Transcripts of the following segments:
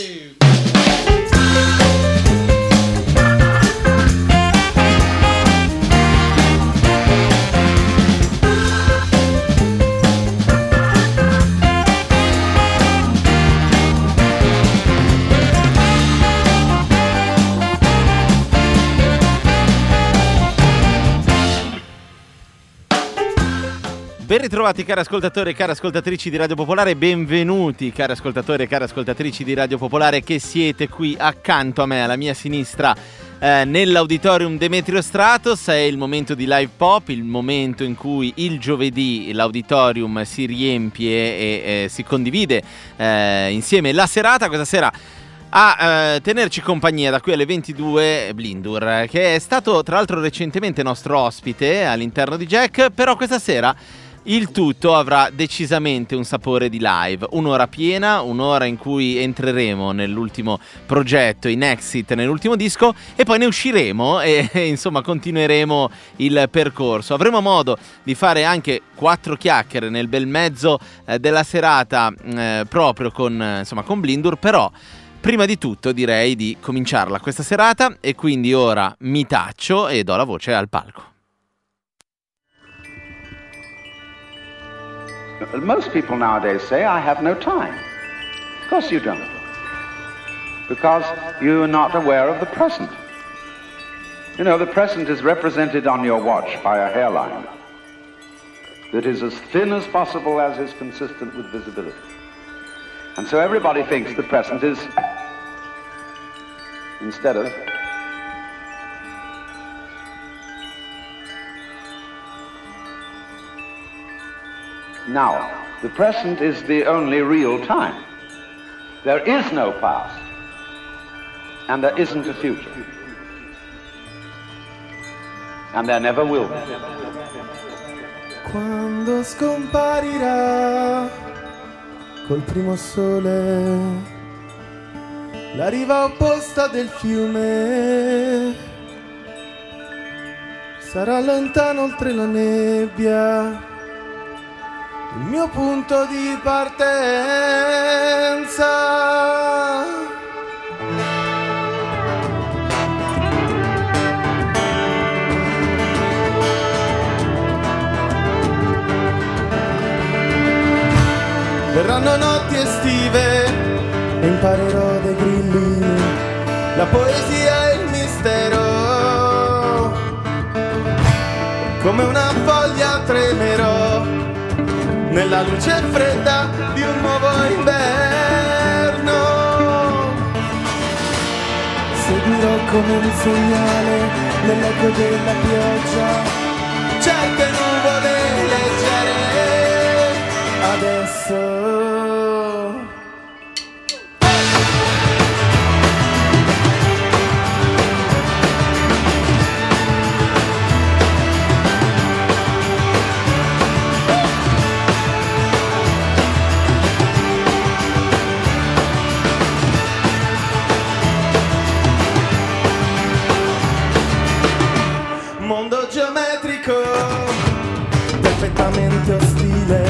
Ben ritrovati cari ascoltatori e cari ascoltatrici di Radio Popolare, benvenuti cari ascoltatori e cari ascoltatrici di Radio Popolare che siete qui accanto a me, alla mia sinistra, eh, nell'auditorium Demetrio Stratos. È il momento di live pop, il momento in cui il giovedì l'auditorium si riempie e, e si condivide eh, insieme la serata. Questa sera a eh, tenerci compagnia da qui alle 22 Blindur, che è stato tra l'altro recentemente nostro ospite all'interno di Jack, però questa sera il tutto avrà decisamente un sapore di live, un'ora piena, un'ora in cui entreremo nell'ultimo progetto, in exit, nell'ultimo disco e poi ne usciremo e, insomma continueremo il percorso. Avremo modo di fare anche quattro chiacchiere nel bel mezzo eh, della serata eh, proprio con, insomma, con Blindur, però prima di tutto direi di cominciarla questa serata e quindi ora mi taccio e do la voce al palco. Most people nowadays say, I have no time. Of course you don't. Because you are not aware of the present. You know, the present is represented on your watch by a hairline that is as thin as possible as is consistent with visibility. And so everybody thinks the present is, instead of Now, the present is the only real time. There is no past, and there isn't a future. And there never will be. Quando scomparirà col primo sole la riva opposta del fiume sarà lontano oltre la nebbia il mio punto di partenza. Verranno notti estive e imparerò dai grilli la poesia e il mistero. Come una nella luce fredda di un nuovo inverno. Seguirò come un segnale nell'eco della pioggia certe nuvole leggere adesso. Perfettamente ostile,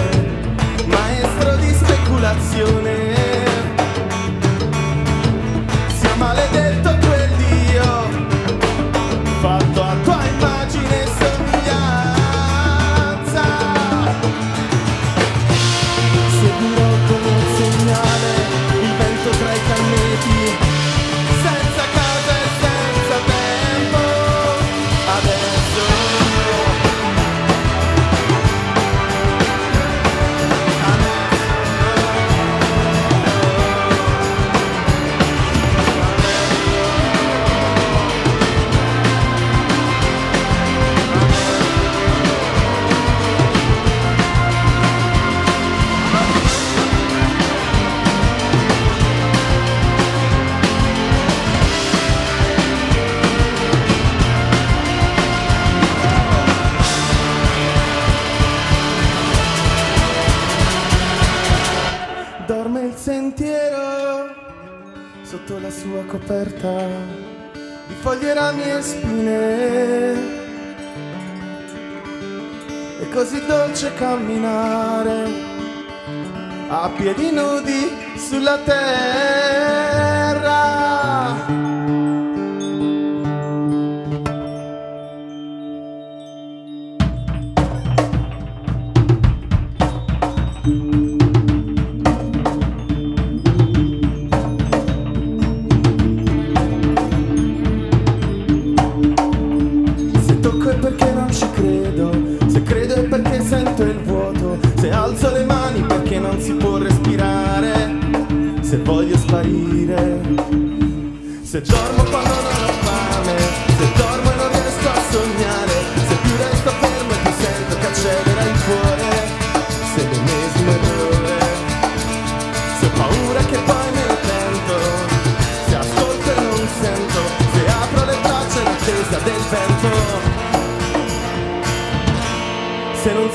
maestro di speculazione.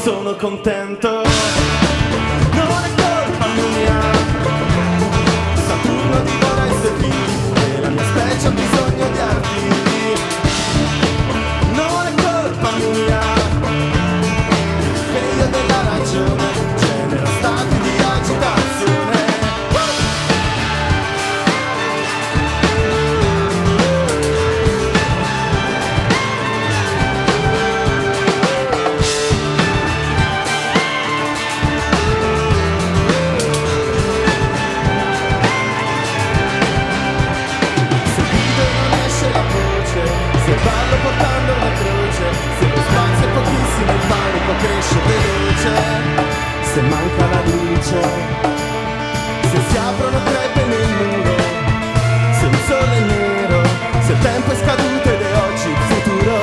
Sono contento. Panico cresce veloce. Se manca la luce Se si aprono crepe nel muro Se il sole è nero Se il tempo è scaduto ed è oggi il futuro.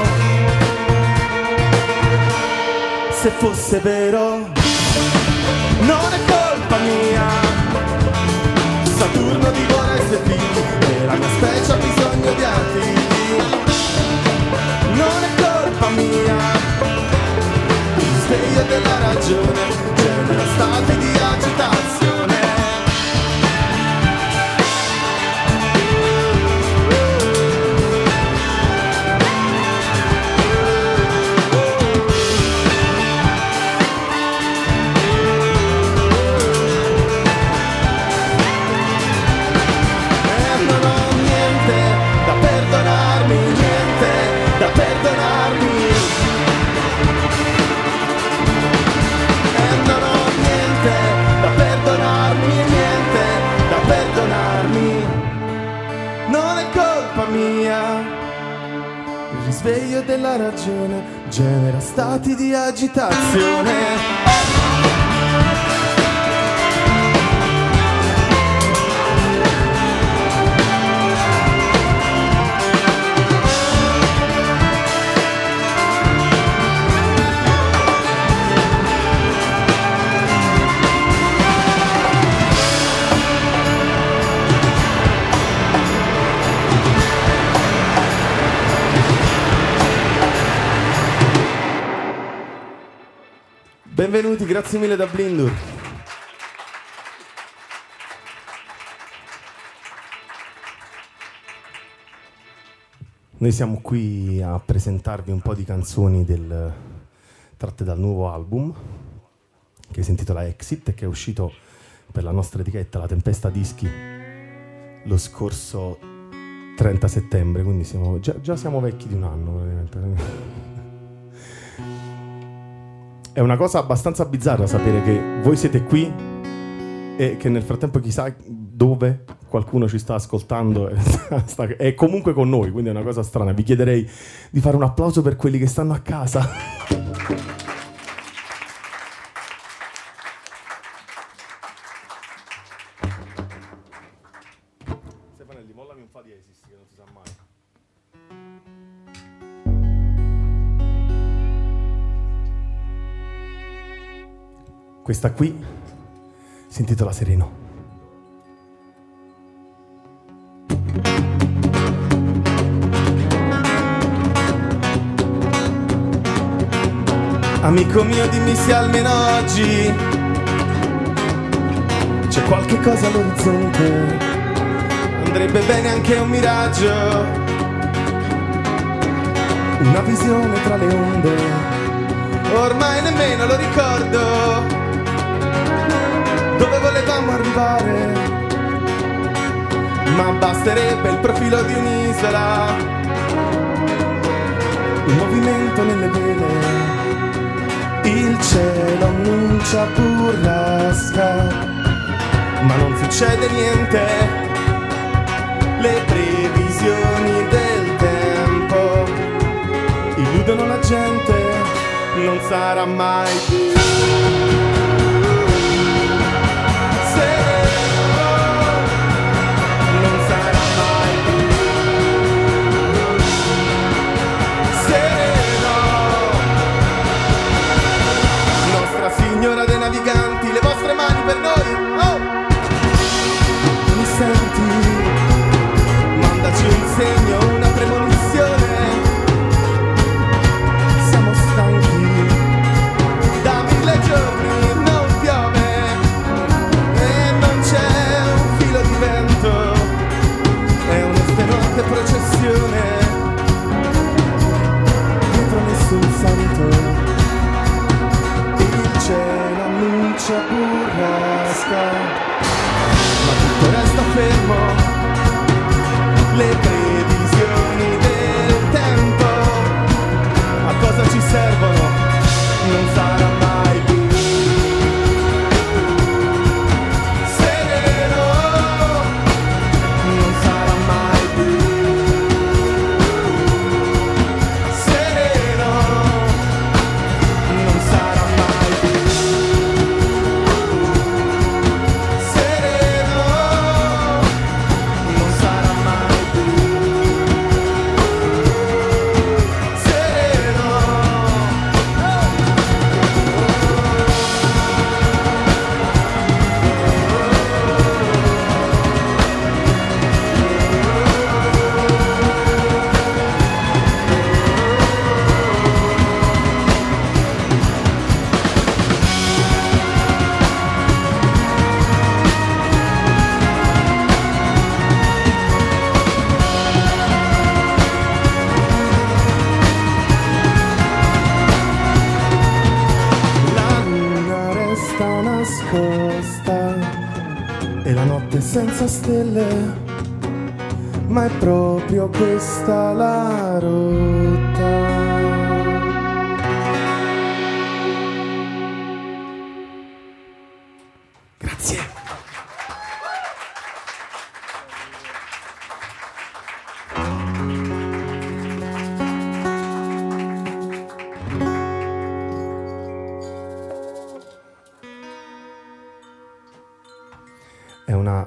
Se fosse vero Non è colpa mia. Saturno divora i suoi figli e la mia specie ha bisogno di artigli. Della ragione genera stati di agitazione. Della ragione genera stati di agitazione. Benvenuti, grazie mille da Blindur. Noi siamo qui a presentarvi un po' di canzoni del- tratte dal nuovo album che si intitola Exit e che è uscito per la nostra etichetta La Tempesta Dischi lo scorso 30 settembre, quindi siamo- già, già siamo vecchi di un anno praticamente. È una cosa abbastanza bizzarra sapere che voi siete qui e che nel frattempo chissà dove qualcuno ci sta ascoltando e sta- è comunque con noi, quindi è una cosa strana. Vi chiederei di fare un applauso per quelli che stanno a casa. Questa qui si intitola Sereno. Amico mio, dimmi se almeno oggi c'è qualche cosa all'orizzonte. Andrebbe bene anche un miraggio, una visione tra le onde. Ormai nemmeno lo ricordo dove volevamo arrivare. Ma basterebbe il profilo di un'isola, un movimento nelle vele. Il cielo annuncia burrasca, ma non succede niente. Le previsioni del tempo illudono la gente, non sarà mai più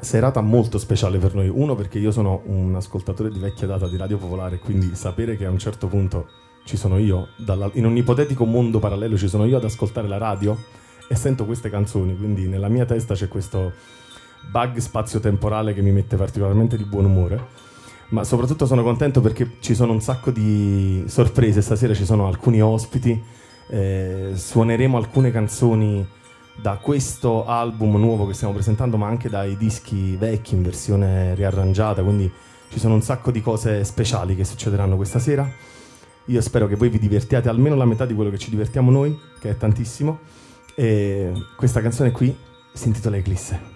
serata molto speciale per noi. Uno, perché io sono un ascoltatore di vecchia data di Radio Popolare, quindi sapere che a un certo punto ci sono io, in un ipotetico mondo parallelo ci sono io ad ascoltare la radio e sento queste canzoni, quindi nella mia testa c'è questo bug spazio-temporale che mi mette particolarmente di buon umore. Ma soprattutto sono contento perché ci sono un sacco di sorprese. Stasera ci sono alcuni ospiti. eh, suoneremo alcune canzoni da questo album nuovo che stiamo presentando, ma anche dai dischi vecchi in versione riarrangiata. Quindi ci sono un sacco di cose speciali che succederanno questa sera. Io spero che voi vi divertiate almeno la metà di quello che ci divertiamo noi, che è tantissimo. E questa canzone qui si intitola Eclisse.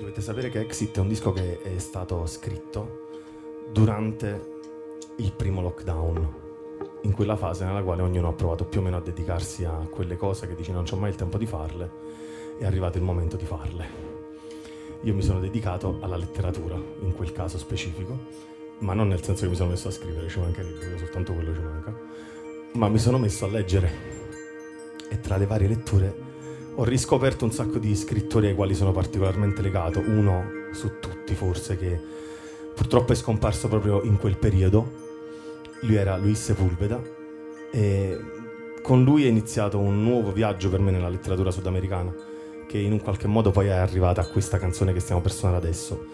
Dovete sapere che Exit è un disco che è stato scritto durante il primo lockdown, in quella fase nella quale ognuno ha provato più o meno a dedicarsi a quelle cose che dici non c'ho mai il tempo di farle, è arrivato il momento di farle. Io mi sono dedicato alla letteratura, in quel caso specifico, ma non nel senso che mi sono messo a scrivere, ci mancherebbe, soltanto quello ci manca, ma mi sono messo a leggere e tra le varie letture ho riscoperto un sacco di scrittori ai quali sono particolarmente legato, uno su tutti forse che purtroppo è scomparso proprio in quel periodo, lui era Luis Sepulveda. E con lui è iniziato un nuovo viaggio per me nella letteratura sudamericana che in un qualche modo poi è arrivata a questa canzone che stiamo per suonare adesso.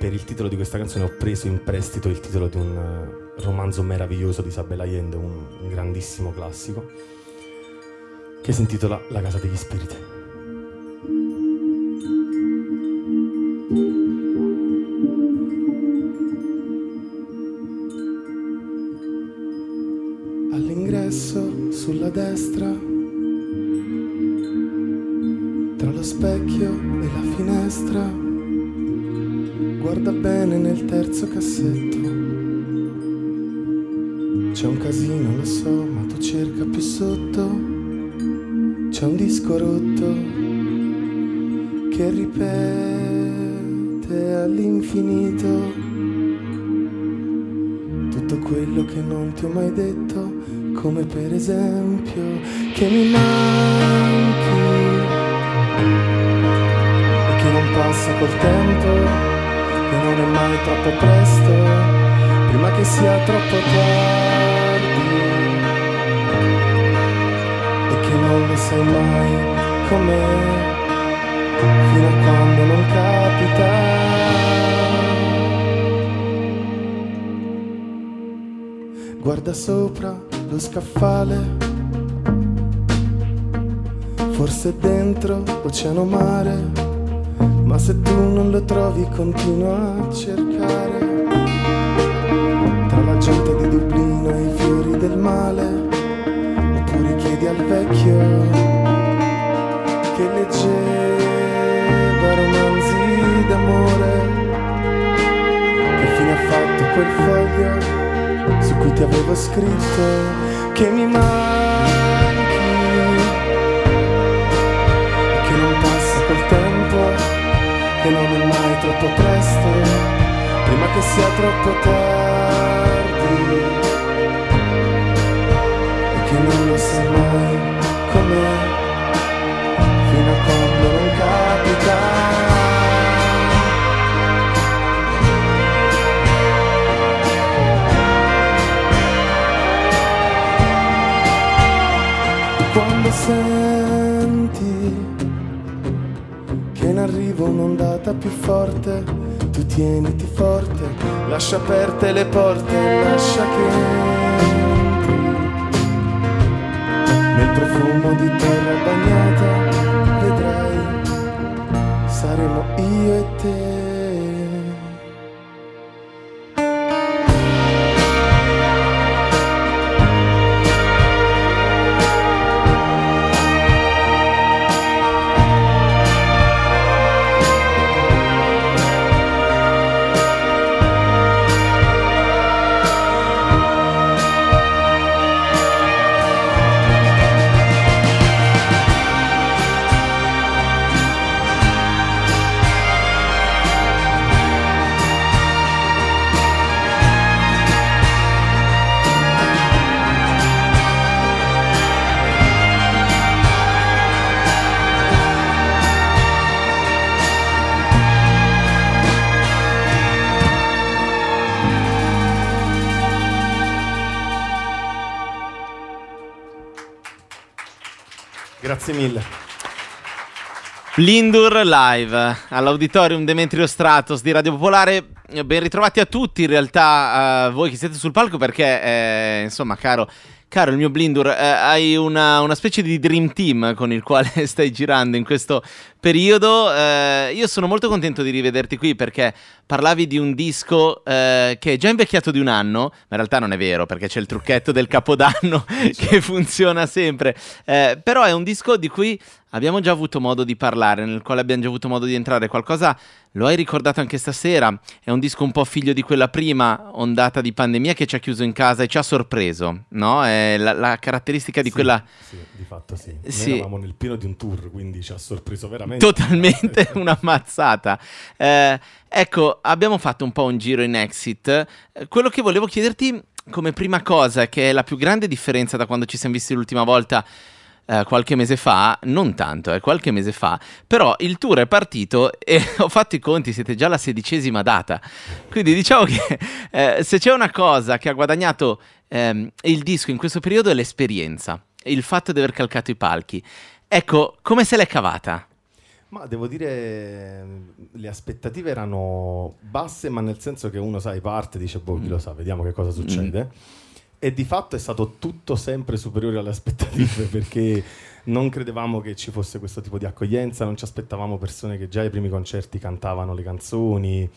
Per il titolo di questa canzone ho preso in prestito il titolo di un eh, romanzo meraviglioso di Isabel Allende, un grandissimo classico, che si intitola La casa degli spiriti. All'ingresso, sulla destra, tra lo specchio e la finestra, guarda bene nel terzo cassetto. C'è un casino, lo so, ma tu cerca più sotto. Che non ti ho mai detto, come per esempio che mi manchi e che non passa col tempo, che non è mai troppo presto, prima che sia troppo tardi e che non lo sai mai com'è fino a quando non capita. Guarda sopra lo scaffale, forse dentro oceano mare, ma se tu non lo trovi continua a cercare. Tra la gente di Dublino e i fiori del male, oppure chiedi al vecchio che leggeva romanzi d'amore. Che fine ha fatto quel foglio? Cui ti avevo scritto che mi manchi. Che non passa col tempo, che non è mai troppo presto, prima che sia troppo tardi un'ondata più forte, tu tieniti forte, lascia aperte le porte, lascia che entri nel profumo di terra bagnata, Blindur live all'auditorium Demetrio Stratos di Radio Popolare. Ben ritrovati a tutti, in realtà, uh, voi che siete sul palco, perché, eh, insomma, caro, caro il mio Blindur, eh, hai una, una, specie di dream team con il quale stai girando in questo periodo. Eh, io sono molto contento di rivederti qui perché parlavi di un disco eh, che è già invecchiato di un anno, ma in realtà non è vero perché c'è il trucchetto del capodanno che funziona sempre. Eh, però è un disco di cui abbiamo già avuto modo di parlare, nel quale abbiamo già avuto modo di entrare. Qualcosa lo hai ricordato anche stasera. È un disco un po' figlio di quella prima ondata di pandemia che ci ha chiuso in casa e ci ha sorpreso, no? È la, la caratteristica di Sì, quella. Sì, di fatto sì. Noi Sì. eravamo nel pieno di un tour, quindi ci ha sorpreso veramente. Totalmente una mazzata. Eh, ecco, abbiamo fatto un po' un giro in exit. Eh, Quello che volevo chiederti come prima cosa, che è la più grande differenza da quando ci siamo visti l'ultima volta, eh, qualche mese fa, non tanto, eh, qualche mese fa, però il tour è partito e ho fatto i conti, siete già alla sedicesima data. Quindi diciamo che eh, se c'è una cosa che ha guadagnato ehm, il disco in questo periodo è l'esperienza, il fatto di aver calcato i palchi. Ecco, come se l'è cavata? Ma devo dire, le aspettative erano basse, ma nel senso che uno, sai, parte e dice, boh, chi lo sa, vediamo che cosa succede. E di fatto è stato tutto sempre superiore alle aspettative, perché non credevamo che ci fosse questo tipo di accoglienza, non ci aspettavamo persone che già ai primi concerti cantavano le canzoni,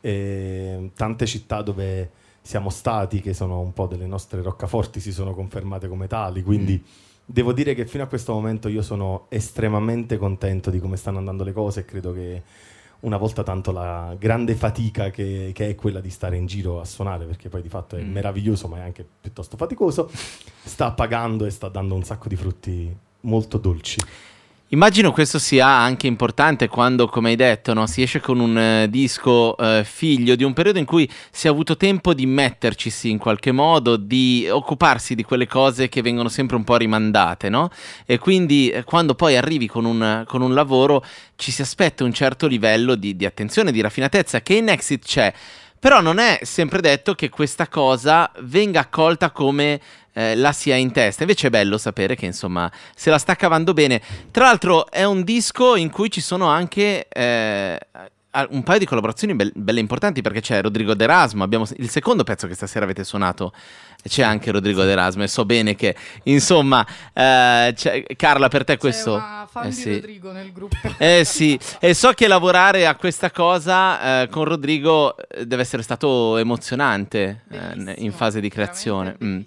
tante città dove siamo stati, che sono un po' delle nostre roccaforti, si sono confermate come tali, quindi... Devo dire che fino a questo momento io sono estremamente contento di come stanno andando le cose e credo che una volta tanto la grande fatica che, che è quella di stare in giro a suonare, perché poi di fatto è Mm. meraviglioso ma è anche piuttosto faticoso, sta pagando e sta dando un sacco di frutti molto dolci. Immagino questo sia anche importante quando, come hai detto, no, si esce con un eh, disco eh, figlio di un periodo in cui si è avuto tempo di mettercisi in qualche modo, di occuparsi di quelle cose che vengono sempre un po' rimandate, no? E quindi eh, quando poi arrivi con un, con un lavoro ci si aspetta un certo livello di, di attenzione, di raffinatezza che in Exit c'è. Però non è sempre detto che questa cosa venga accolta come eh, la si ha in testa. Invece è bello sapere che insomma se la sta cavando bene. Tra l'altro è un disco in cui ci sono anche eh, un paio di collaborazioni be- belle importanti perché c'è Rodrigo D'Erasmo, abbiamo il secondo pezzo che stasera avete suonato. C'è anche Rodrigo D'Erasmo e so bene che, insomma, eh, c'è- Carla, per te questo... C'è una fan eh sì. Rodrigo nel gruppo. Eh sì, e so che lavorare a questa cosa eh, con Rodrigo eh, deve essere stato emozionante eh, in fase di creazione. Mm.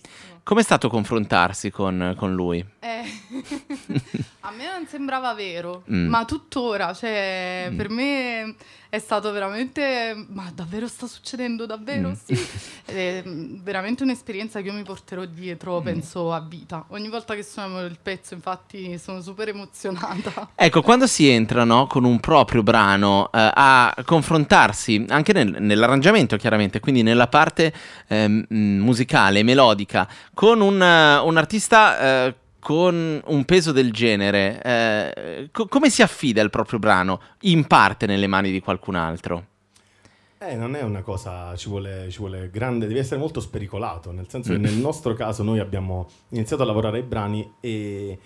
Com'è stato confrontarsi con, con lui? Eh, a me non sembrava vero, Mm. ma tuttora, cioè, Mm. per me è stato veramente, ma davvero sta succedendo, davvero Mm. sì. È veramente un'esperienza che io mi porterò dietro, Mm. penso, a vita. Ogni volta che suoniamo il pezzo, infatti, sono super emozionata. Ecco, quando si entra no, con un proprio brano eh, a confrontarsi anche nel- nell'arrangiamento, chiaramente, quindi nella parte mh, musicale, melodica, con un, eh, un artista eh, con un peso del genere, eh, co- come si affida il proprio brano in parte nelle mani di qualcun altro? Eh, non è una cosa, ci vuole, ci vuole grande, devi essere molto spericolato, nel senso che Mm. nel nostro caso noi abbiamo iniziato a lavorare ai brani e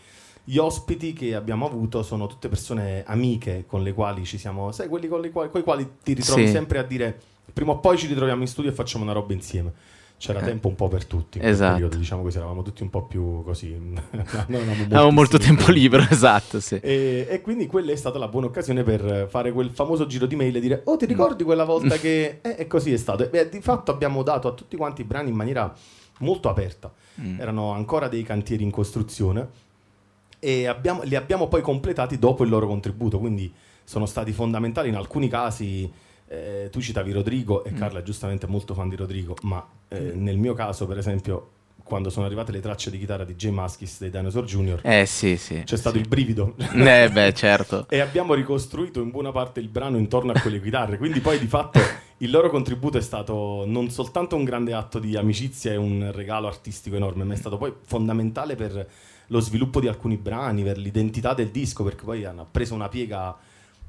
gli ospiti che abbiamo avuto sono tutte persone amiche con le quali ci siamo, sai, quelli con i quali, coi quali ti ritrovi Sì. sempre a dire prima o poi ci ritroviamo in studio e facciamo una roba insieme. C'era Eh. tempo un po' per tutti Esatto. periodo, diciamo così, eravamo tutti un po' più così. avevamo molto tempo libero, esatto, sì. e, e quindi quella è stata la buona occasione per fare quel famoso giro di mail e dire: Oh, ti ricordi quella volta che. Eh, E così è stato. E, di fatto abbiamo dato a tutti quanti i brani in maniera molto aperta. Mm. Erano ancora dei cantieri in costruzione e abbiamo- li abbiamo poi completati dopo il loro contributo. Quindi sono stati fondamentali in alcuni casi. Eh, tu citavi Rodrigo e Mm. Carla è giustamente molto fan di Rodrigo, ma eh, nel mio caso, per esempio, quando sono arrivate le tracce di chitarra di J. Maskis dei Dinosaur Jr., Eh sì, sì. c'è stato il brivido. Eh beh, certo. E abbiamo ricostruito in buona parte il brano intorno a quelle chitarre. Quindi poi di fatto il loro contributo è stato non soltanto un grande atto di amicizia e un regalo artistico enorme, ma è stato poi fondamentale per lo sviluppo di alcuni brani, per l'identità del disco, perché poi hanno preso una piega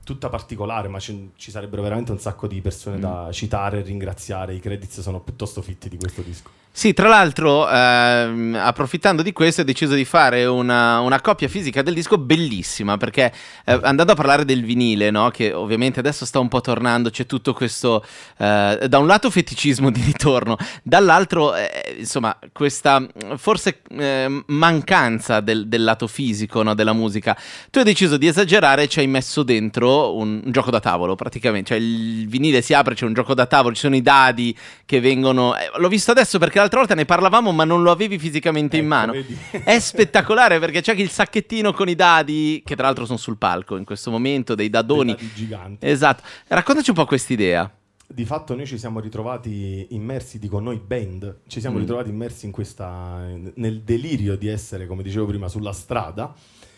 tutta particolare, ma ci, ci sarebbero veramente un sacco di persone da citare e ringraziare. I credits sono piuttosto fitti di questo disco. Sì, tra l'altro, ehm, approfittando di questo, ho deciso di fare una, una copia fisica del disco bellissima, perché eh, andando a parlare del vinile, no, che ovviamente adesso sta un po' tornando, c'è tutto questo, eh, da un lato feticismo di ritorno, dall'altro, eh, insomma, questa forse eh, mancanza del, del lato fisico no, della musica. Tu hai deciso di esagerare e ci hai messo dentro un, un gioco da tavolo, praticamente, cioè il vinile si apre, c'è un gioco da tavolo, ci sono i dadi che vengono... eh, l'ho visto adesso perché l'altra volta ne parlavamo ma non lo avevi fisicamente in Ecco, mano. vedi? È spettacolare perché c'è il sacchettino con i dadi, che tra l'altro sono sul palco in questo momento, dei dadoni. Dei dadi giganti. Esatto. Raccontaci un po' quest'idea. Di fatto noi ci siamo ritrovati immersi, dico noi band, ci siamo Mm. ritrovati immersi in questa, nel delirio di essere, come dicevo prima, sulla strada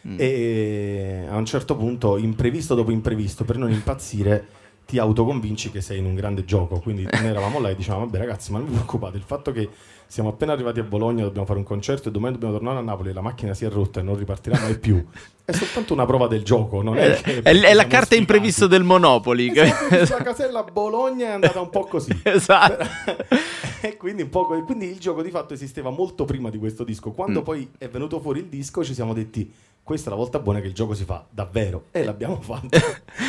Mm. e a un certo punto, imprevisto dopo imprevisto, per non impazzire, ti autoconvinci che sei in un grande gioco. Quindi noi eravamo là e dicevamo, vabbè ragazzi, ma non vi preoccupate, il fatto che siamo appena arrivati a Bologna, dobbiamo fare un concerto e domani dobbiamo tornare a Napoli la macchina si è rotta e non ripartirà mai più. È soltanto una prova del gioco, non è che... È, è la siamo carta sfigati. imprevisto del Monopoli. Esatto, la casella Bologna è andata un po' così. Esatto. e quindi, un po' co- quindi il gioco di fatto esisteva molto prima di questo disco. Quando Mm. poi è venuto fuori il disco, ci siamo detti: questa è la volta buona che il gioco si fa davvero. E l'abbiamo fatto.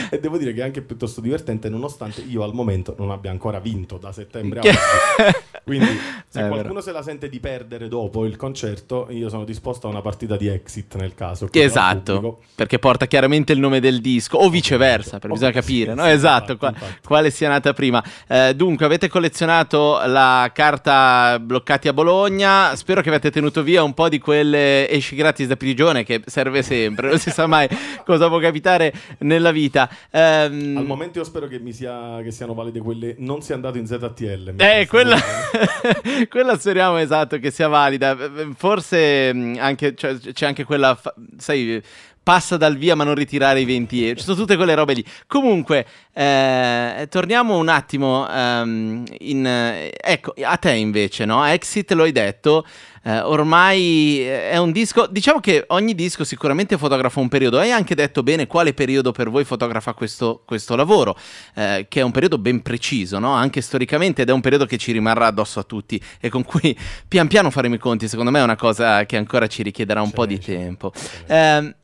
e devo dire che è anche piuttosto divertente, nonostante io al momento non abbia ancora vinto da settembre a Che- oggi. Quindi, se È vero. qualcuno se la sente di perdere dopo il concerto, io sono disposto a una partita di exit nel caso. al Esatto, perché porta chiaramente il nome del disco, o viceversa, perché bisogna capire, no? Esatto, infatti, infatti. quale sia nata prima. Eh, dunque, avete collezionato la carta bloccati a Bologna, spero che avete tenuto via un po' di quelle esci gratis da prigione, che serve sempre, non si sa mai cosa può capitare nella vita. Ehm, Al momento io spero che, mi sia, che siano valide quelle non sia andato in ZTL. Eh, quella, quella speriamo esatto che sia valida. Forse anche, cioè, c'è anche quella, sai, passa dal via ma non ritirare i 20 euro. Ci sono tutte quelle robe lì. Comunque, eh, torniamo un attimo ehm, in... eh, ecco, a te invece, no? Exit lo hai detto. eh, ormai è un disco, diciamo che ogni disco sicuramente fotografa un periodo. Hai anche detto bene quale periodo per voi fotografa questo, questo lavoro, eh, che è un periodo ben preciso, no? anche storicamente, ed è un periodo che ci rimarrà addosso a tutti e con cui pian piano faremo i conti. Secondo me è una cosa che ancora ci richiederà un Ce po' di ce n'è. tempo. Ce n'è. Ehm,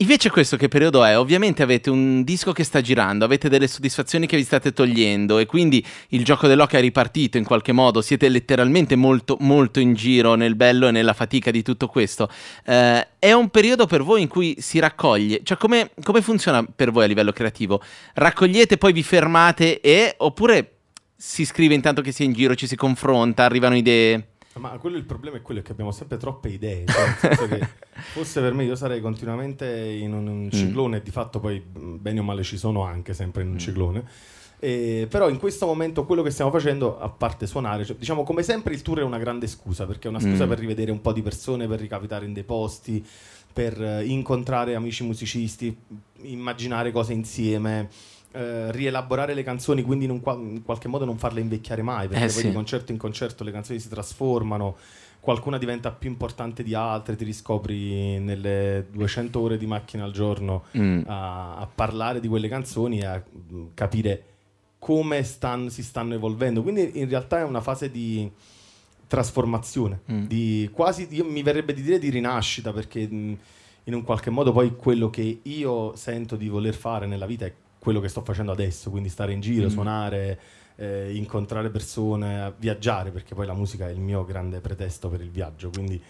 Invece questo che periodo è? Ovviamente avete un disco che sta girando, avete delle soddisfazioni che vi state togliendo e quindi il gioco dell'oca è ripartito in qualche modo, siete letteralmente molto molto in giro nel bello e nella fatica di tutto questo. Eh, è un periodo per voi in cui si raccoglie, cioè come, come funziona per voi a livello creativo? Raccogliete, poi vi fermate e oppure si scrive intanto che si è in giro, ci si confronta, arrivano idee? Ma quello il problema è quello che abbiamo sempre troppe idee. Cioè, fosse per me io sarei continuamente in un, un ciclone, e di fatto poi mh, bene o male ci sono anche sempre in un ciclone. E, però in questo momento quello che stiamo facendo, a parte suonare, cioè, diciamo come sempre il tour è una grande scusa, perché è una scusa Mm. per rivedere un po' di persone, per ricapitare in dei posti, per eh, incontrare amici musicisti, immaginare cose insieme. Eh, rielaborare le canzoni, quindi in, qua- in qualche modo non farle invecchiare mai, perché Eh, poi sì. di concerto in concerto le canzoni si trasformano, qualcuna diventa più importante di altre, ti riscopri nelle 200 ore di macchina al giorno Mm. a, a parlare di quelle canzoni e a mm, capire come stan- si stanno evolvendo. Quindi in realtà è una fase di trasformazione, Mm. di quasi, io, mi verrebbe di dire di rinascita, perché mm, in un qualche modo poi quello che io sento di voler fare nella vita è quello che sto facendo adesso, quindi stare in giro, Mm. suonare, eh, incontrare persone, viaggiare, perché poi la musica è il mio grande pretesto per il viaggio, quindi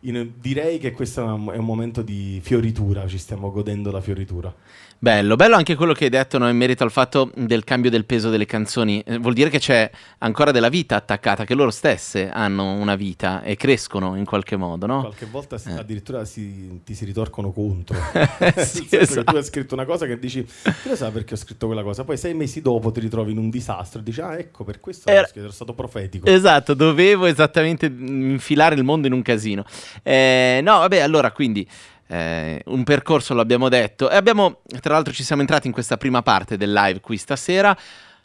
in- direi che questo è un, è un momento di fioritura, ci stiamo godendo la fioritura. Bello, bello anche quello che hai detto no, in merito al fatto del cambio del peso delle canzoni. Eh, vuol dire che c'è ancora della vita attaccata, che loro stesse hanno una vita e crescono in qualche modo, no? Qualche volta Eh. addirittura si- ti si ritorcono contro. Nel Sì, esatto. tu hai scritto una cosa che dici, chi lo sa perché ho scritto quella cosa? Poi sei mesi dopo ti ritrovi in un disastro e dici, ah ecco, per questo Era- ero stato profetico. Esatto, dovevo esattamente mm, infilare il mondo in un casino. Eh, no, vabbè, allora quindi eh, un percorso lo abbiamo detto e abbiamo, tra l'altro ci siamo entrati in questa prima parte del live qui stasera,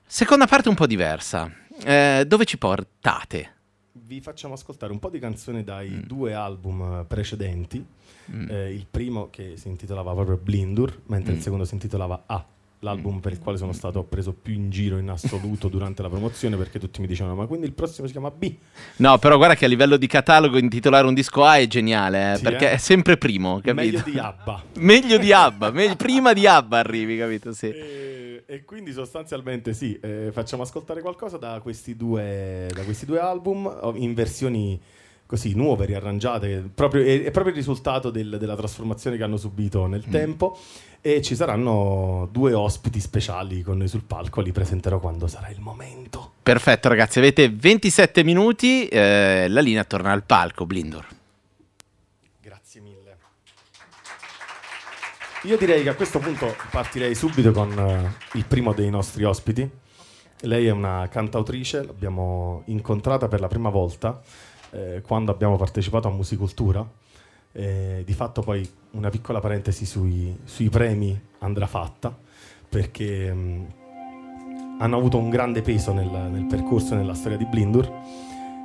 seconda parte un po' diversa. Eh, dove ci portate? Vi facciamo ascoltare un po' di canzoni dai Mm. due album eh, precedenti. Mm. Eh, il primo che si intitolava proprio Blindur, mentre Mm. il secondo si intitolava A. L'album per il quale sono stato preso più in giro in assoluto durante la promozione perché tutti mi dicevano ma quindi il prossimo si chiama B No, però guarda che a livello di catalogo intitolare un disco A è geniale, eh, Sì, perché eh? è sempre primo, capito? meglio di Abba Meglio di Abba, me- prima di Abba arrivi, capito? Sì. E, e quindi sostanzialmente sì, eh, facciamo ascoltare qualcosa da questi due, da questi due album in versioni così nuove, riarrangiate, proprio, è, è proprio il risultato del- della trasformazione che hanno subito nel Mm. tempo e ci saranno due ospiti speciali con noi sul palco, li presenterò quando sarà il momento. Perfetto, ragazzi, avete 27 minuti, eh, la linea torna al palco, Blindor. Grazie mille. Io direi che a questo punto partirei subito con eh, il primo dei nostri ospiti. Lei è una cantautrice, l'abbiamo incontrata per la prima volta eh, quando abbiamo partecipato a Musicultura. Eh, di fatto poi una piccola parentesi sui, sui premi andrà fatta perché mh, hanno avuto un grande peso nel, nel percorso e nella storia di Blindur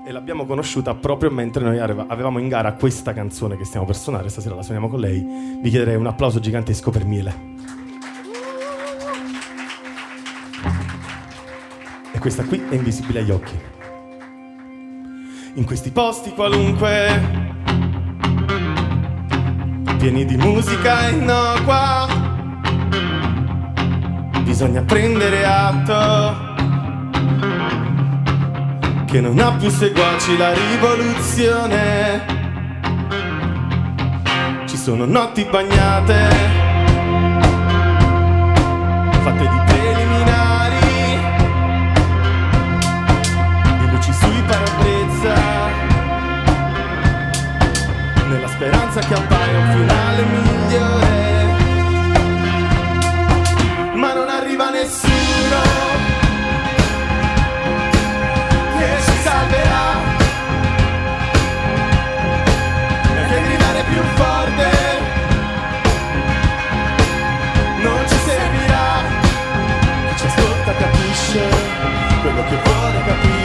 e l'abbiamo conosciuta proprio mentre noi avevamo in gara questa canzone che stiamo per suonare, stasera la suoniamo con lei. Vi chiederei un applauso gigantesco per Miele. E questa qui è invisibile agli occhi. In questi posti qualunque, pieni di musica innocua, bisogna prendere atto che non ha più seguaci la rivoluzione. Ci sono notti bagnate, fatte di preliminari, speranza che appaia un finale migliore. Ma non arriva nessuno che ci salverà. Che gridare più forte non ci servirà. Chi ci capisce quello che vuole capire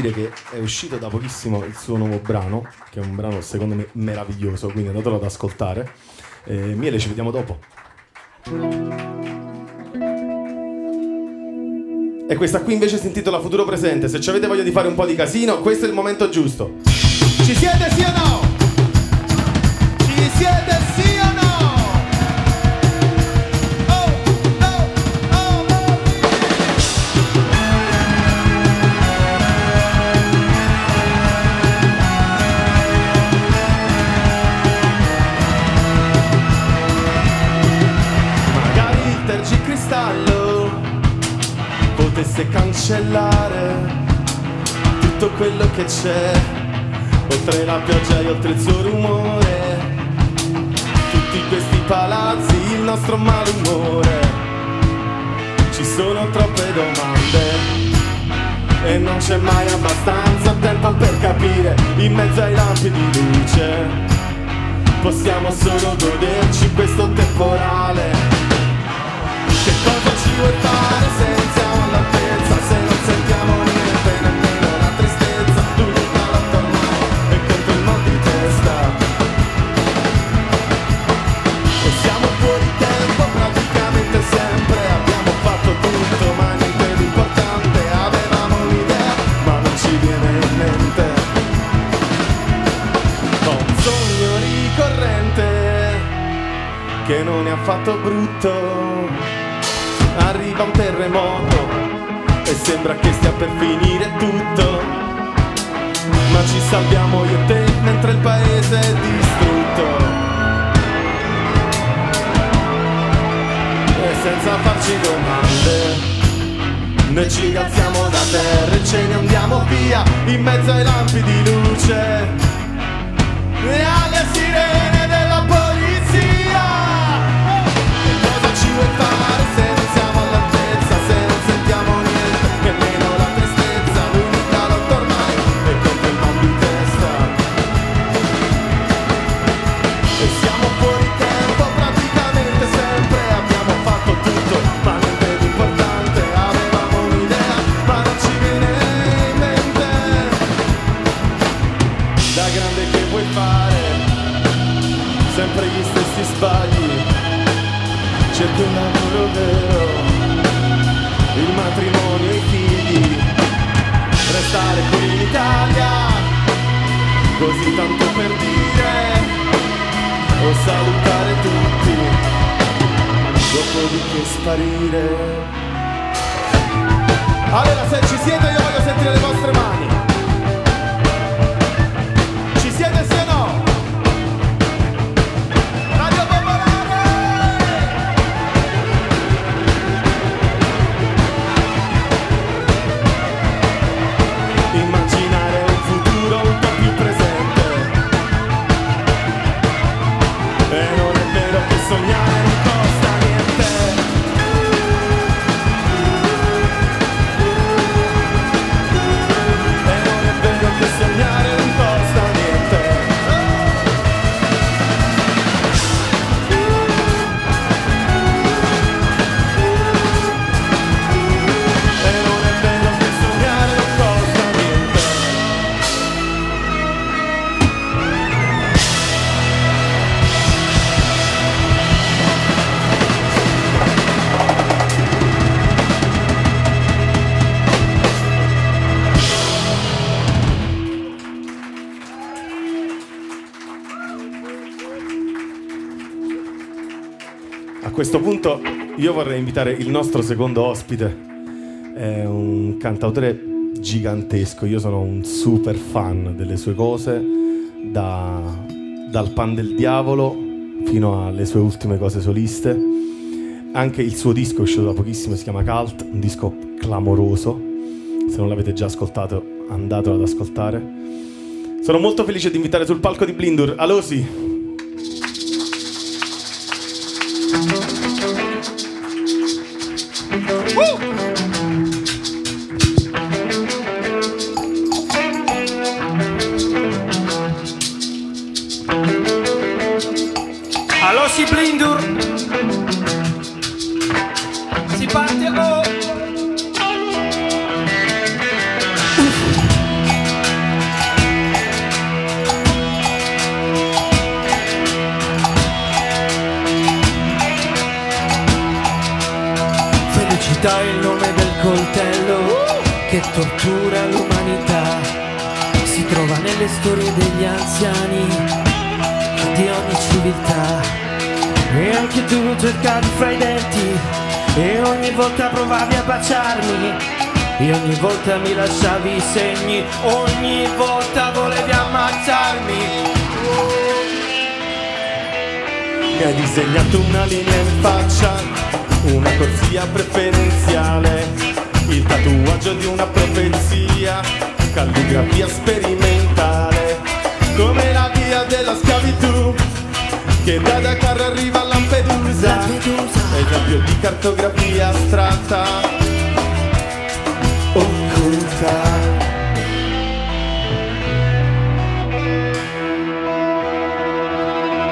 dire che è uscito da pochissimo il suo nuovo brano, che è un brano secondo me meraviglioso, quindi andatelo ad ascoltare. Eh, Miele, ci vediamo dopo. E questa qui invece si intitola Futuro Presente. Se ci avete voglia di fare un po' di casino, questo è il momento giusto. Ci siete sì o no? Ci siete sì o no? Potesse cancellare tutto quello che c'è, oltre la pioggia e oltre il suo rumore. Tutti questi palazzi, il nostro malumore. Ci sono troppe domande e non c'è mai abbastanza tempo per capire in mezzo ai lampi di luce. Possiamo solo goderci questo temporale. Che cosa ci vuoi fare senza affatto brutto. Arriva un terremoto e sembra che stia per finire tutto. ma ci salviamo io e te mentre il paese è distrutto. E senza farci domande. Noi ci alziamo da terra e ce ne andiamo via in mezzo ai lampi di luce e alle A questo punto io vorrei invitare il nostro secondo ospite. È un cantautore gigantesco, io sono un super fan delle sue cose, da- dal Pan del Diavolo fino alle sue ultime cose soliste. Anche il suo disco è uscito da pochissimo, si chiama Cult, un disco clamoroso. Se non l'avete già ascoltato, andatelo ad ascoltare. Sono molto felice di invitare sul palco di Blindur Alosi. Occulta.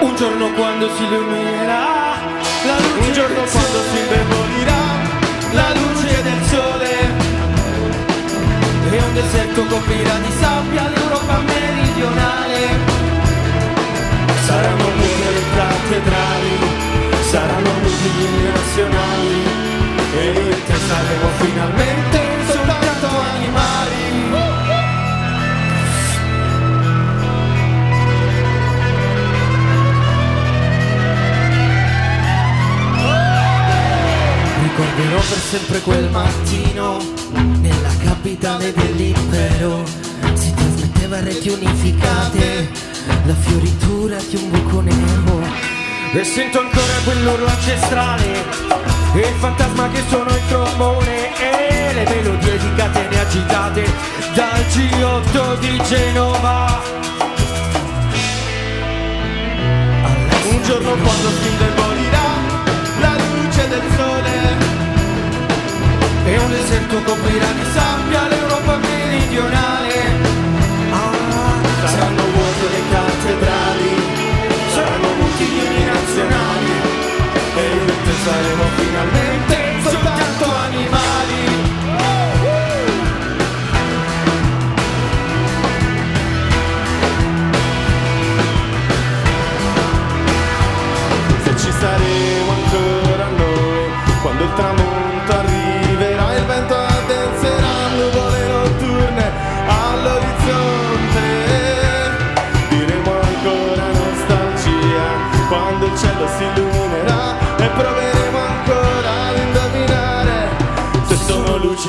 Un giorno quando si illuminerà la luce Un giorno del quando sole, si indebolirà la luce del sole e un deserto coprirà di sabbia l'Europa meridionale. Saranno mura le cattedrali, saranno multipli nazionali e te saremo finalmente soltanto animali. Ricorderò per sempre quel mattino nella capitale dell'impero. Si trasmetteva metteva reti unificate, la fioritura di un buco nero. E sento ancora quell'urlo ancestrale E il fantasma che suona il trombone E le melodie di catene agitate Dal G8 di Genova. Un giorno quando Tinder morirà, la luce del sole. E un deserto coprirà di sabbia l'Europa meridionale. Ah, saranno saremo finalmente soltanto animali. Se ci saremo ancora noi, quando il tramonto arriverà, il vento addenserà nuvole notturne all'orizzonte. Diremo ancora nostalgia, quando il cielo si illuminerà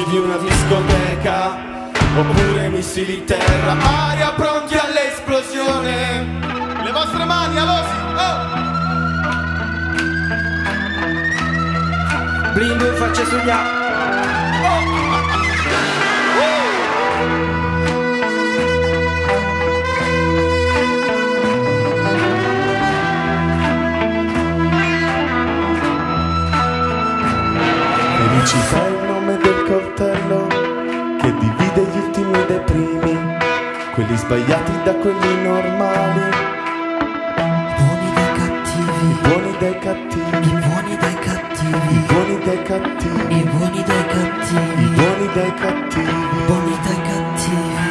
di una discoteca oppure missili terra, aria pronti all'esplosione. Le vostre mani, Alosi! Oh! Blindur faccia sugli a- Felicità è dai primi, quelli sbagliati da quelli normali, Buoni dai cattivi, i buoni dai cattivi, i buoni dai i cattivi, buoni dai cattivi, i buoni dai i cattivi, buoni dai cattivi. buoni dai cattivi.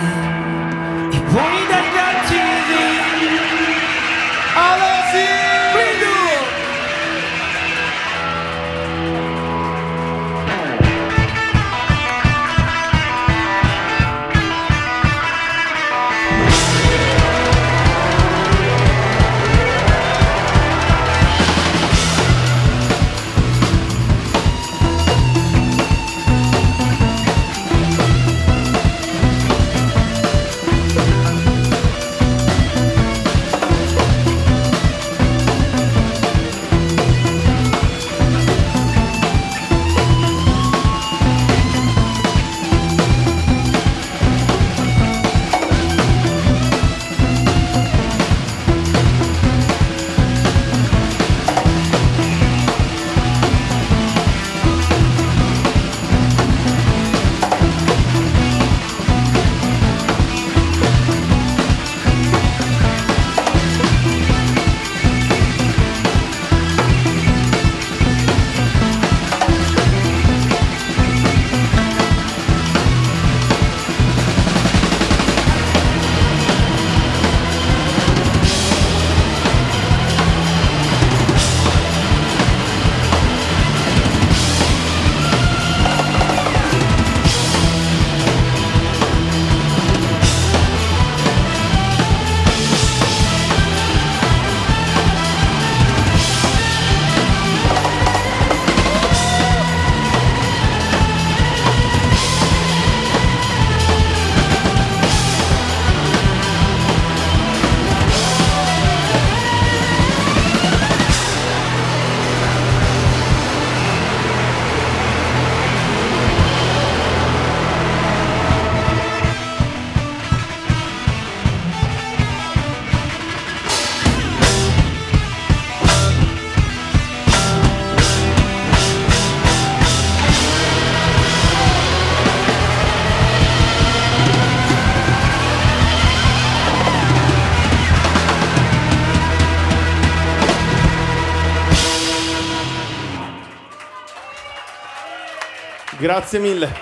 Grazie mille.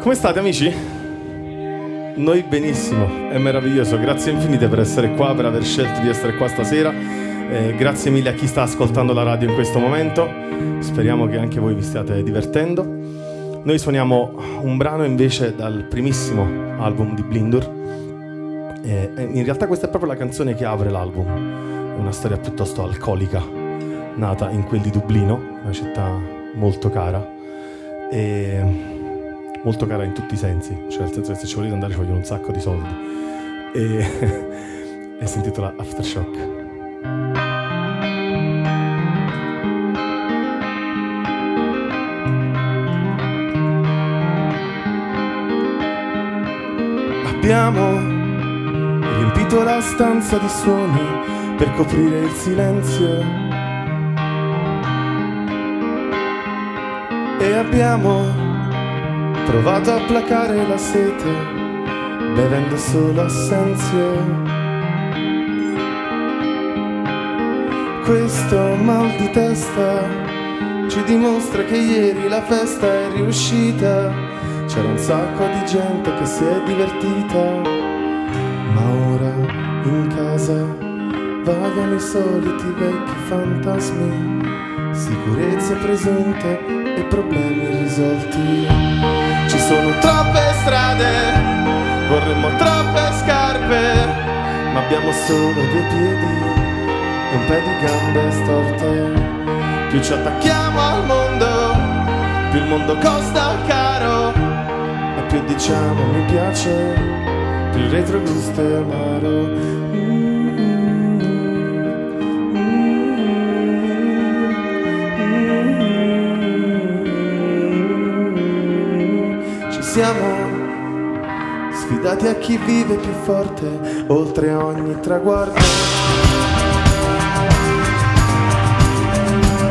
Come state amici? Noi benissimo, è meraviglioso, grazie infinite per essere qua, per aver scelto di essere qua stasera. Eh, grazie mille a chi sta ascoltando la radio in questo momento, speriamo che anche voi vi stiate divertendo. Noi suoniamo un brano invece dal primissimo album di Blindur. E e in realtà questa è proprio la canzone che apre l'album. È una storia piuttosto alcolica, nata in quel di Dublino, una città molto cara. E molto cara in tutti i sensi, cioè nel senso che se ci volete andare ci vogliono un sacco di soldi. E, e si intitola Aftershock. Abbiamo riempito la stanza di suoni per coprire il silenzio. E abbiamo provato a placare la sete bevendo solo assenzio. Questo mal di testa ci dimostra che ieri la festa è riuscita. C'era un sacco di gente che si è divertita, ma ora in casa vagano i soliti vecchi fantasmi, sicurezze presunte e problemi irrisolti. Ci sono troppe strade, vorremmo troppe scarpe, ma abbiamo solo due piedi e un paio di gambe storte. Più ci attacchiamo al mondo, più il mondo costa caro diciamo mi piace, più il retrogusto è amaro. Ci siamo sfidati a chi vive più forte oltre ogni traguardo.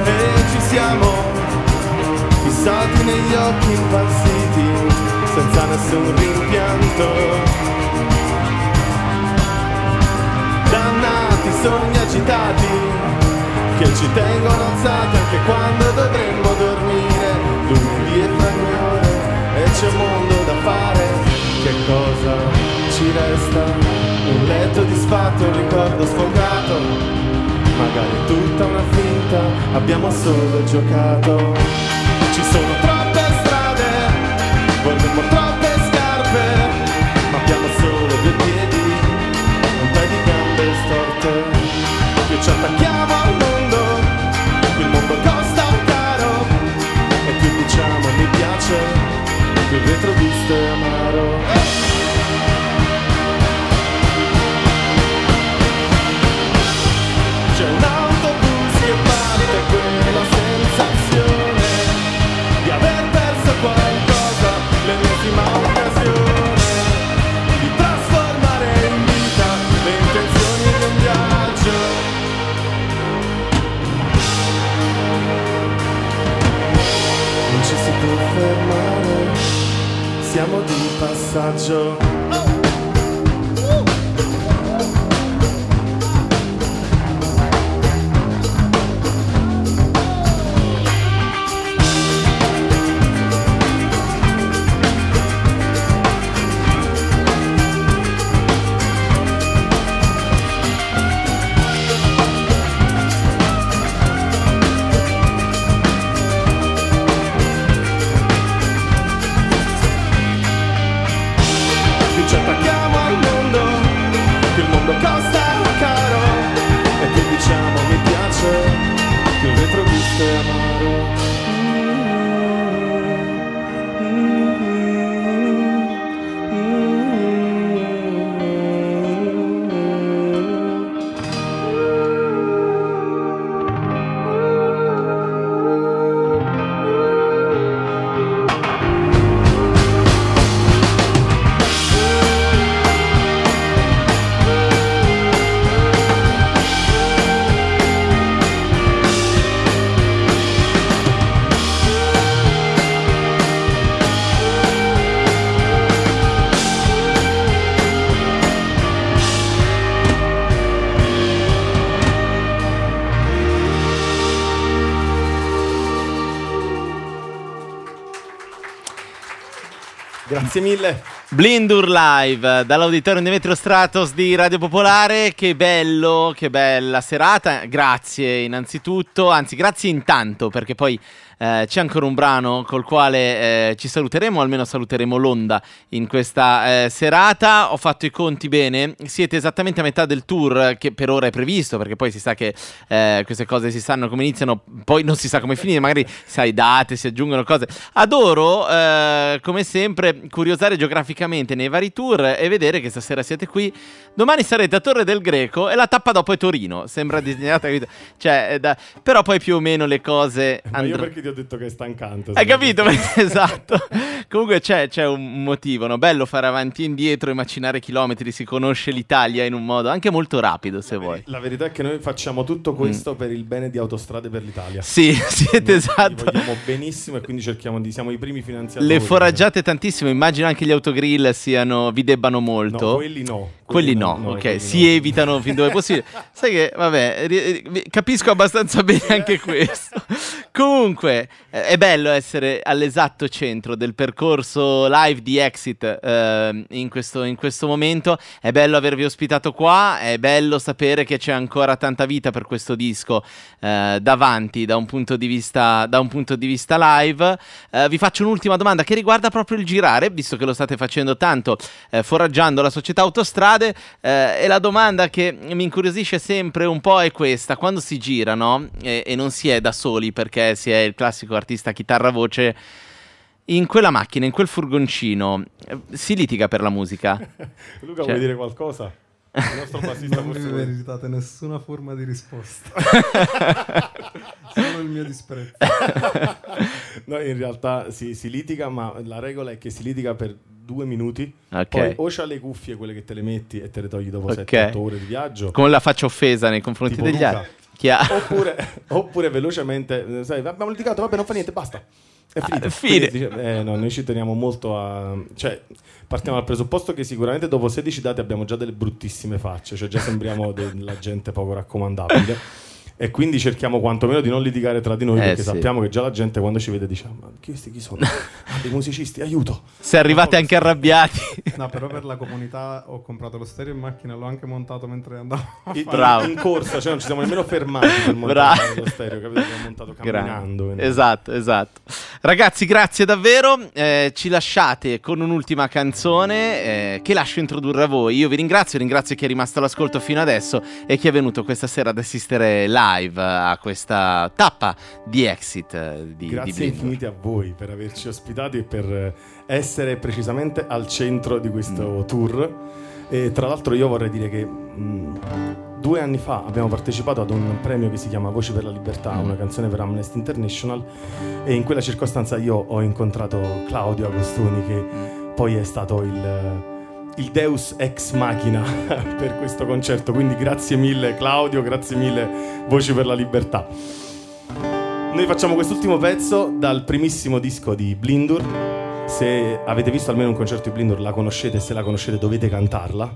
E ci siamo fissati negli occhi impazziti senza nessun rimpianto. Dannati sogni agitati che ci tengono alzati anche quando dovremmo dormire lunedì e fra due ore e c'è un mondo da fare. Che cosa ci resta? Un letto disfatto, un ricordo sfocato. Magari tutta una finta, abbiamo solo giocato. Vorremmo troppe scarpe, ma abbiamo solo due piedi, un paio di gambe storte. Più ci attacchiamo al mondo, più il mondo costa caro, e più diciamo mi piace, più il fermare, siamo di passaggio. Grazie mille. Blindur Live dall'auditorium Demetrio Stratos di Radio Popolare. Che bello, che bella serata. Grazie innanzitutto, anzi grazie intanto perché poi eh, c'è ancora un brano col quale eh, ci saluteremo, almeno saluteremo l'onda in questa eh, serata. Ho fatto i conti bene, siete esattamente a metà del tour che per ora è previsto perché poi si sa che eh, queste cose si sanno come iniziano, poi non si sa come finire, magari sai date, si aggiungono cose. Adoro, eh, come sempre, curiosare geograficamente nei vari tour e vedere che stasera siete qui. Domani sarete a Torre del Greco e la tappa dopo è Torino. Sembra disegnata? Cioè, da- però poi più o meno le cose andranno. Ti ho detto che è stancante. Hai capito? esatto. Comunque c'è, c'è un motivo, no? Bello fare avanti e indietro e macinare chilometri, si conosce l'Italia in un modo anche molto rapido, se vuoi. La verità è che noi facciamo tutto questo per il bene di Autostrade per l'Italia. Sì, siete Noi esatto. Li vogliamo benissimo e quindi cerchiamo di siamo i primi finanziatori. Le foraggiate tantissimo, immagino anche gli autogrill siano, vi debbano molto. No, quelli no. Quelli no, ok, quelli si no. evitano fin dove possibile. Sai che, vabbè, capisco abbastanza bene anche questo. Comunque, eh, è bello essere all'esatto centro del percorso live di Exit ehm, in, questo, in questo momento. È bello avervi ospitato qua, è bello sapere che c'è ancora tanta vita per questo disco eh, davanti da un punto di vista, da un punto di vista live. Eh, vi faccio un'ultima domanda che riguarda proprio il girare, visto che lo state facendo tanto eh, foraggiando la società autostrade. eh, e la domanda che mi incuriosisce sempre un po' è questa: quando si gira, no? E, e non si è da soli perché si è il classico artista chitarra-voce. In quella macchina, in quel furgoncino, eh, si litiga per la musica? Luca, Cioè- vuoi dire qualcosa? Il nostro bassista Non mi forse vuole- meritate nessuna forma di risposta. Solo il mio disprezzo. No, in realtà si, si litiga, ma la regola è che si litiga per due minuti. Ok. Poi o c'ha le cuffie, quelle che te le metti e te le togli dopo Ok. 7-8 ore di viaggio. Come la faccia offesa nei confronti Tipo degli altri? Oppure, oppure velocemente, sai, abbiamo litigato, vabbè, non fa niente, basta. È finito. Ah, fine. Quindi dice- eh, no, noi ci teniamo molto a. Cioè, partiamo dal presupposto che sicuramente dopo 16 date abbiamo già delle bruttissime facce, cioè già sembriamo della gente poco raccomandabile. E quindi cerchiamo quantomeno di non litigare tra di noi Eh, perché sì. sappiamo che già la gente quando ci vede dice: "Ah, Ma questi chi sono? Ah, dei musicisti, aiuto! Se arrivate anche arrabbiati. No, però per la comunità ho comprato lo stereo in macchina, l'ho anche montato mentre andavo. fare- Bravo. in corsa, cioè non ci siamo nemmeno fermati per montare lo stereo, capito? Abbiamo montato camminando. Quindi- Esatto, esatto. Ragazzi, grazie davvero. Eh, ci lasciate con un'ultima canzone eh, che lascio introdurre a voi. Io vi ringrazio, ringrazio chi è rimasto all'ascolto fino adesso e chi è venuto questa sera ad assistere live a questa tappa di exit eh, di, di Grazie Blink. infinite a voi per averci ospitati e per eh, essere precisamente al centro di questo tour. E tra l'altro io vorrei dire che mh, due anni fa abbiamo partecipato ad un premio che si chiama Voci per la Libertà, una canzone per Amnesty International e in quella circostanza io ho incontrato Claudio Agostoni che poi è stato il, il Deus ex machina per questo concerto. Quindi grazie mille Claudio, grazie mille Voci per la Libertà. Noi facciamo quest'ultimo pezzo dal primissimo disco di Blindur. Se avete visto almeno un concerto di Blindur, la conoscete, se la conoscete dovete cantarla.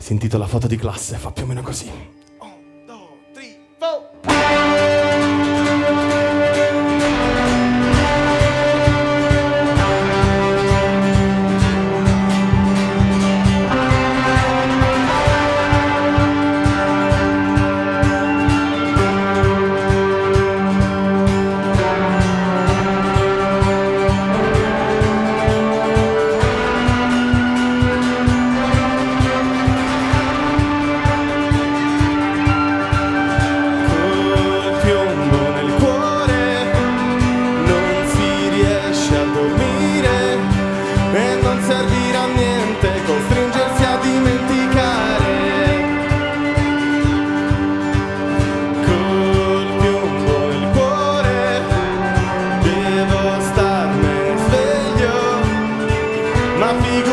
Si intitola Foto di classe, fa più o meno così. be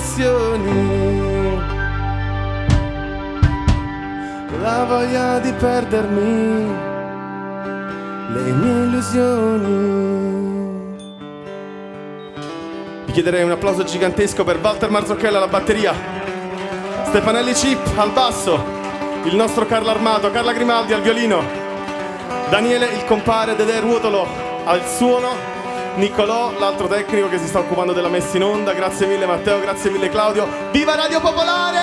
passioni la voglia di perdermi, le mie illusioni. Vi chiederei un applauso gigantesco per Walter Marzocchella alla batteria, Stefanelli Chip al basso, il nostro Carlo Armato, Carla Grimaldi al violino, Daniele il compare Dede Ruotolo al suono, Niccolò, l'altro tecnico che si sta occupando della messa in onda, grazie mille Matteo, grazie mille Claudio, viva Radio Popolare!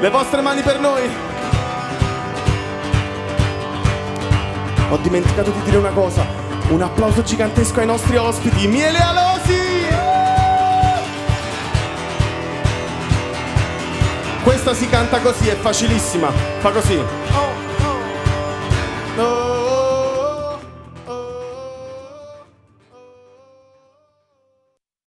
Le vostre mani per noi. Ho dimenticato di dire una cosa. Un applauso gigantesco ai nostri ospiti, Miele Alosi! Questa si canta così, è facilissima. Fa così. Oh.